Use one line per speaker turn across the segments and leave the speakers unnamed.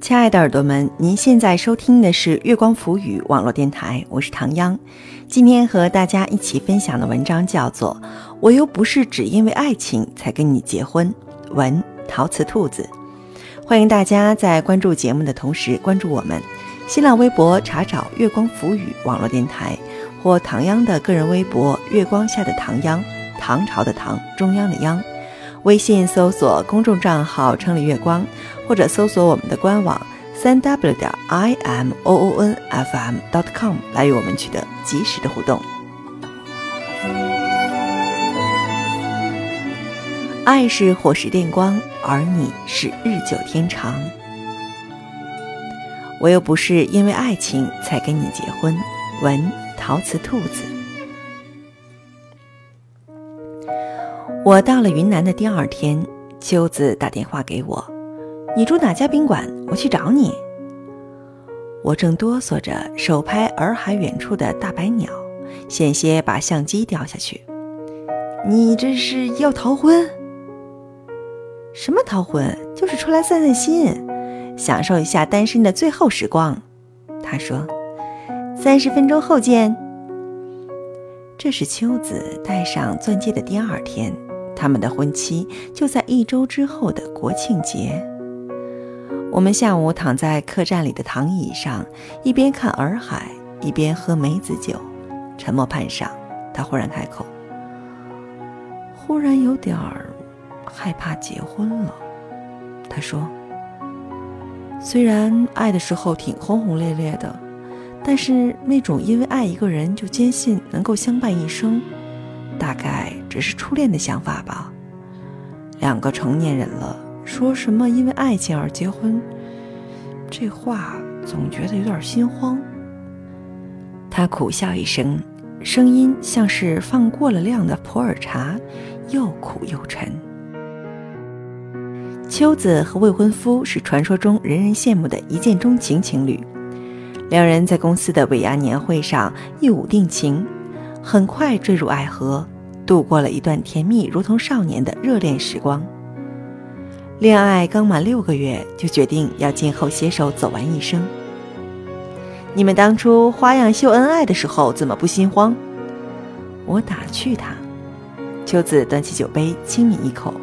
亲爱的耳朵们，您现在收听的是月光浮语网络电台，我是唐央。今天和大家一起分享的文章叫做《我又不是只因为爱情才跟你结婚》，文陶瓷兔子。欢迎大家在关注节目的同时关注我们，新浪微博查找“月光浮语网络电台”或唐央的个人微博“月光下的唐央”，唐朝的唐，中央的央。微信搜索公众账号“城里月光”，或者搜索我们的官网三 w 点 i m o o n f m dot com 来与我们取得及时的互动。爱是火石电光，而你是日久天长。我又不是因为爱情才跟你结婚。文陶瓷兔子。我到了云南的第二天，秋子打电话给我：“你住哪家宾馆？我去找你。”我正哆嗦着手拍洱海远处的大白鸟，险些把相机掉下去。“你这是要逃婚？什么逃婚？就是出来散散心，享受一下单身的最后时光。”他说：“三十分钟后见。”这是秋子戴上钻戒的第二天。他们的婚期就在一周之后的国庆节。我们下午躺在客栈里的躺椅上，一边看洱海，一边喝梅子酒，沉默半晌，他忽然开口：“忽然有点儿害怕结婚了。”他说：“虽然爱的时候挺轰轰烈烈的，但是那种因为爱一个人就坚信能够相伴一生。”大概只是初恋的想法吧。两个成年人了，说什么因为爱情而结婚，这话总觉得有点心慌。他苦笑一声，声音像是放过了量的普洱茶，又苦又沉。秋子和未婚夫是传说中人人羡慕的一见钟情情侣，两人在公司的尾牙年会上一舞定情。很快坠入爱河，度过了一段甜蜜如同少年的热恋时光。恋爱刚满六个月，就决定要今后携手走完一生。你们当初花样秀恩爱的时候，怎么不心慌？我打趣他。秋子端起酒杯，轻抿一口。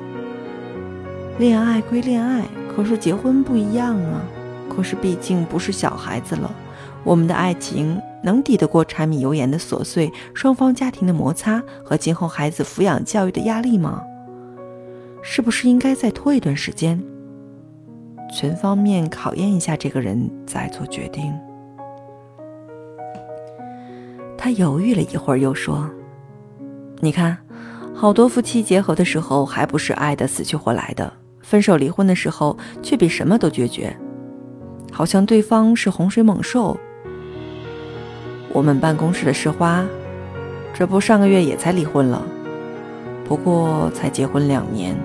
恋爱归恋爱，可是结婚不一样啊。可是毕竟不是小孩子了，我们的爱情。能抵得过柴米油盐的琐碎，双方家庭的摩擦和今后孩子抚养教育的压力吗？是不是应该再拖一段时间，全方面考验一下这个人再做决定？他犹豫了一会儿，又说：“你看，好多夫妻结合的时候还不是爱的死去活来的，分手离婚的时候却比什么都决绝，好像对方是洪水猛兽。”我们办公室的市花，这不上个月也才离婚了，不过才结婚两年，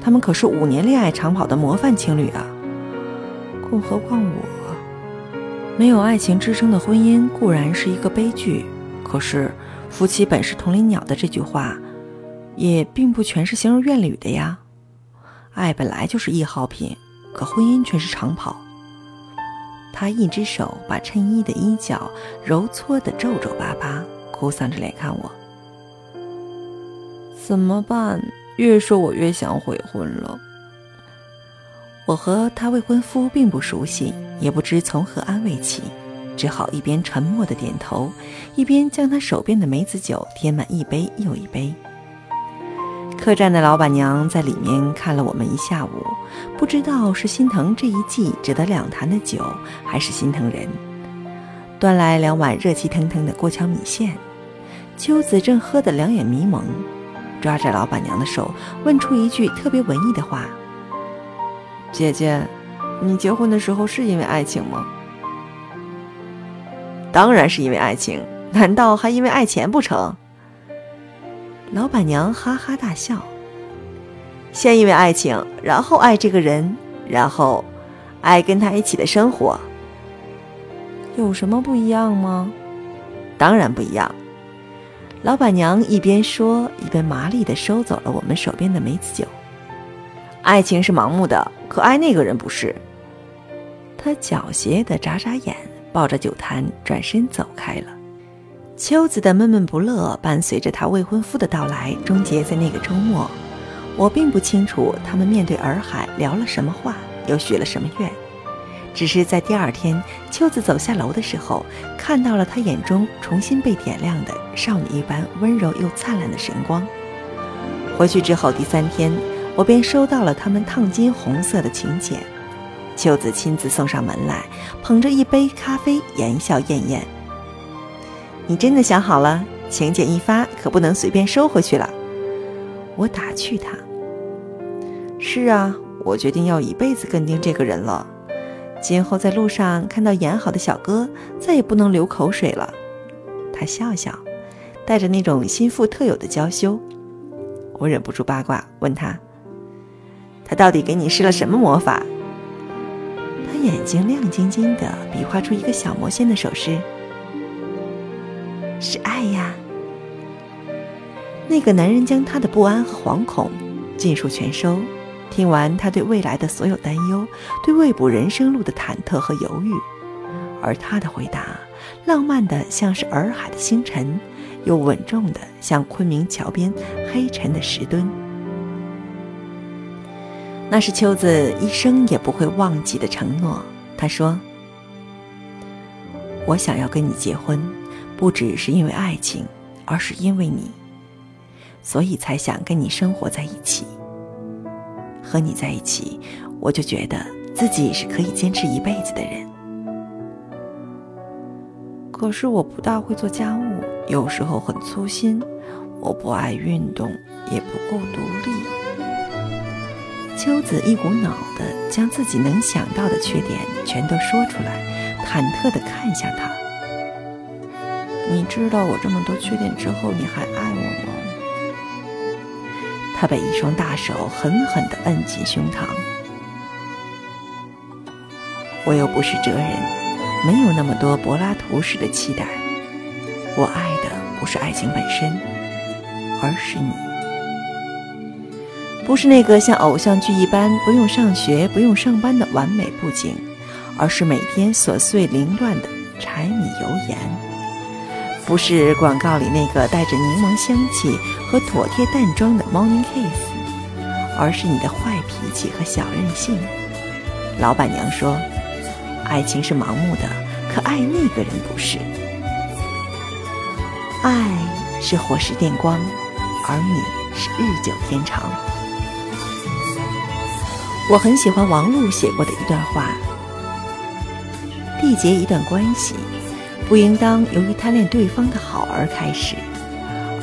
他们可是五年恋爱长跑的模范情侣啊！更何况我，没有爱情支撑的婚姻固然是一个悲剧，可是“夫妻本是同林鸟”的这句话，也并不全是形容怨侣的呀。爱本来就是易耗品，可婚姻却是长跑。他一只手把衬衣的衣角揉搓得皱皱巴巴，哭丧着脸看我。怎么办？越说我越想悔婚了。我和他未婚夫并不熟悉，也不知从何安慰起，只好一边沉默的点头，一边将他手边的梅子酒添满一杯又一杯。客栈的老板娘在里面看了我们一下午，不知道是心疼这一季只得两坛的酒，还是心疼人，端来两碗热气腾腾的过桥米线。秋子正喝得两眼迷蒙，抓着老板娘的手，问出一句特别文艺的话：“姐姐，你结婚的时候是因为爱情吗？”“当然是因为爱情，难道还因为爱钱不成？”老板娘哈哈大笑。先因为爱情，然后爱这个人，然后爱跟他一起的生活，有什么不一样吗？当然不一样。老板娘一边说，一边麻利的收走了我们手边的梅子酒。爱情是盲目的，可爱那个人不是。他狡黠的眨眨眼，抱着酒坛转身走开了。秋子的闷闷不乐伴随着她未婚夫的到来，终结在那个周末。我并不清楚他们面对洱海聊了什么话，又许了什么愿。只是在第二天，秋子走下楼的时候，看到了他眼中重新被点亮的少女一般温柔又灿烂的神光。回去之后，第三天，我便收到了他们烫金红色的请柬。秋子亲自送上门来，捧着一杯咖啡，言笑晏晏。你真的想好了，请柬一发，可不能随便收回去了。我打趣他：“是啊，我决定要一辈子跟定这个人了。今后在路上看到演好的小哥，再也不能流口水了。”他笑笑，带着那种心腹特有的娇羞。我忍不住八卦，问他：“他到底给你施了什么魔法？”他眼睛亮晶晶的，比划出一个小魔仙的手势：“是爱呀。”那个男人将他的不安和惶恐尽数全收，听完他对未来的所有担忧，对未卜人生路的忐忑和犹豫，而他的回答，浪漫的像是洱海的星辰，又稳重的像昆明桥边黑沉的石墩。那是秋子一生也不会忘记的承诺。他说：“我想要跟你结婚，不只是因为爱情，而是因为你。”所以才想跟你生活在一起。和你在一起，我就觉得自己是可以坚持一辈子的人。可是我不大会做家务，有时候很粗心，我不爱运动，也不够独立。秋子一股脑的将自己能想到的缺点全都说出来，忐忑的看向他。你知道我这么多缺点之后，你还爱我吗？他被一双大手狠狠地摁进胸膛。我又不是哲人，没有那么多柏拉图式的期待。我爱的不是爱情本身，而是你。不是那个像偶像剧一般不用上学、不用上班的完美布景，而是每天琐碎凌乱的柴米油盐。不是广告里那个带着柠檬香气和妥帖淡妆的 Morning Kiss，而是你的坏脾气和小任性。老板娘说：“爱情是盲目的，可爱那个人不是。爱是火石电光，而你是日久天长。”我很喜欢王璐写过的一段话：缔结一段关系。不应当由于贪恋对方的好而开始，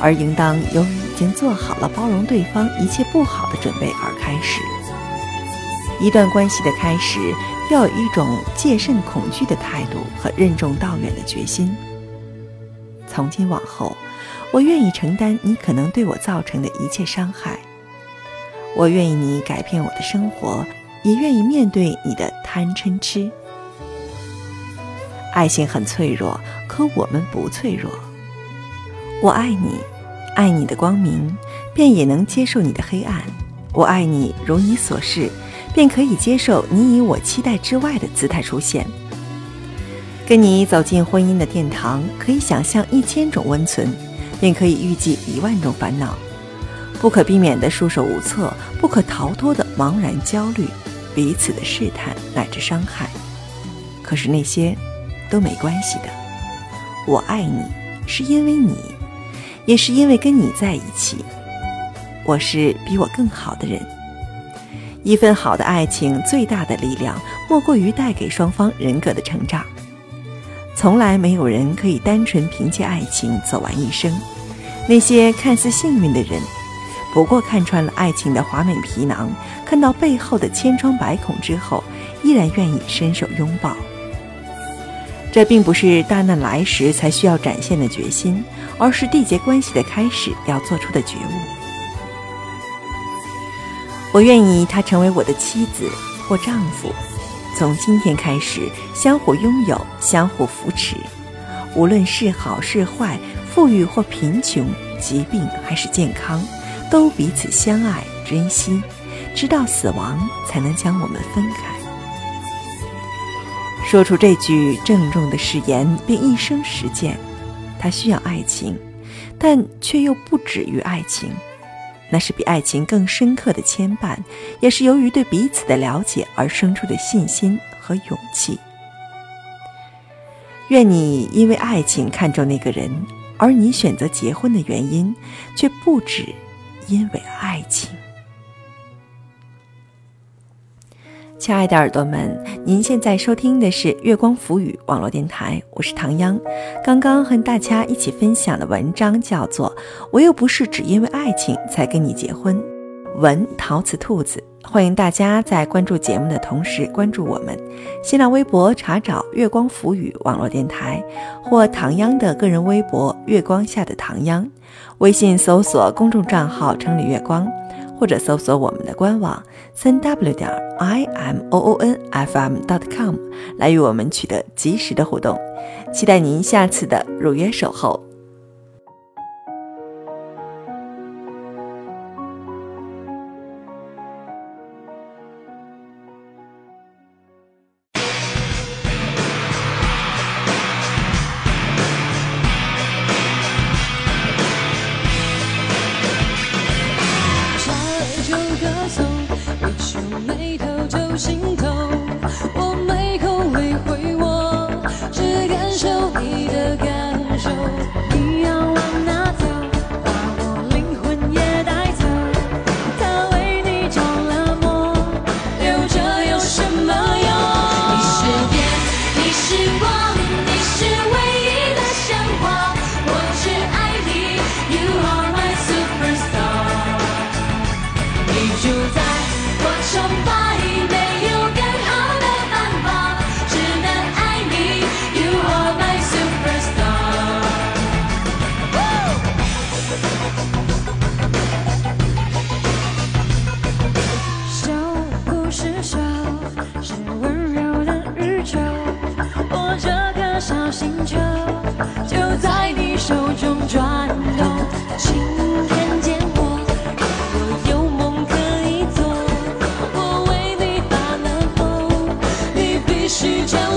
而应当由于已经做好了包容对方一切不好的准备而开始。一段关系的开始，要有一种戒慎恐惧的态度和任重道远的决心。从今往后，我愿意承担你可能对我造成的一切伤害，我愿意你改变我的生活，也愿意面对你的贪嗔痴。爱情很脆弱，可我们不脆弱。我爱你，爱你的光明，便也能接受你的黑暗。我爱你，如你所示，便可以接受你以我期待之外的姿态出现。跟你走进婚姻的殿堂，可以想象一千种温存，便可以预计一万种烦恼。不可避免的束手无策，不可逃脱的茫然焦虑，彼此的试探乃至伤害。可是那些。都没关系的，我爱你，是因为你，也是因为跟你在一起。我是比我更好的人。一份好的爱情最大的力量，莫过于带给双方人格的成长。从来没有人可以单纯凭借爱情走完一生。那些看似幸运的人，不过看穿了爱情的华美皮囊，看到背后的千疮百孔之后，依然愿意伸手拥抱。这并不是大难来时才需要展现的决心，而是缔结关系的开始要做出的觉悟。我愿意他成为我的妻子或丈夫，从今天开始相互拥有，相互扶持，无论是好是坏，富裕或贫穷，疾病还是健康，都彼此相爱珍惜，直到死亡才能将我们分开。说出这句郑重的誓言，并一生实践。他需要爱情，但却又不止于爱情。那是比爱情更深刻的牵绊，也是由于对彼此的了解而生出的信心和勇气。愿你因为爱情看中那个人，而你选择结婚的原因，却不止因为爱情。亲爱的耳朵们，您现在收听的是月光浮语网络电台，我是唐央。刚刚和大家一起分享的文章叫做《我又不是只因为爱情才跟你结婚》，文陶瓷兔子。欢迎大家在关注节目的同时关注我们，新浪微博查找“月光浮语网络电台”或唐央的个人微博“月光下的唐央”，微信搜索公众账号“城里月光”。或者搜索我们的官网三 w 点 i m o o n f m dot com 来与我们取得及时的互动，期待您下次的如约守候。
时间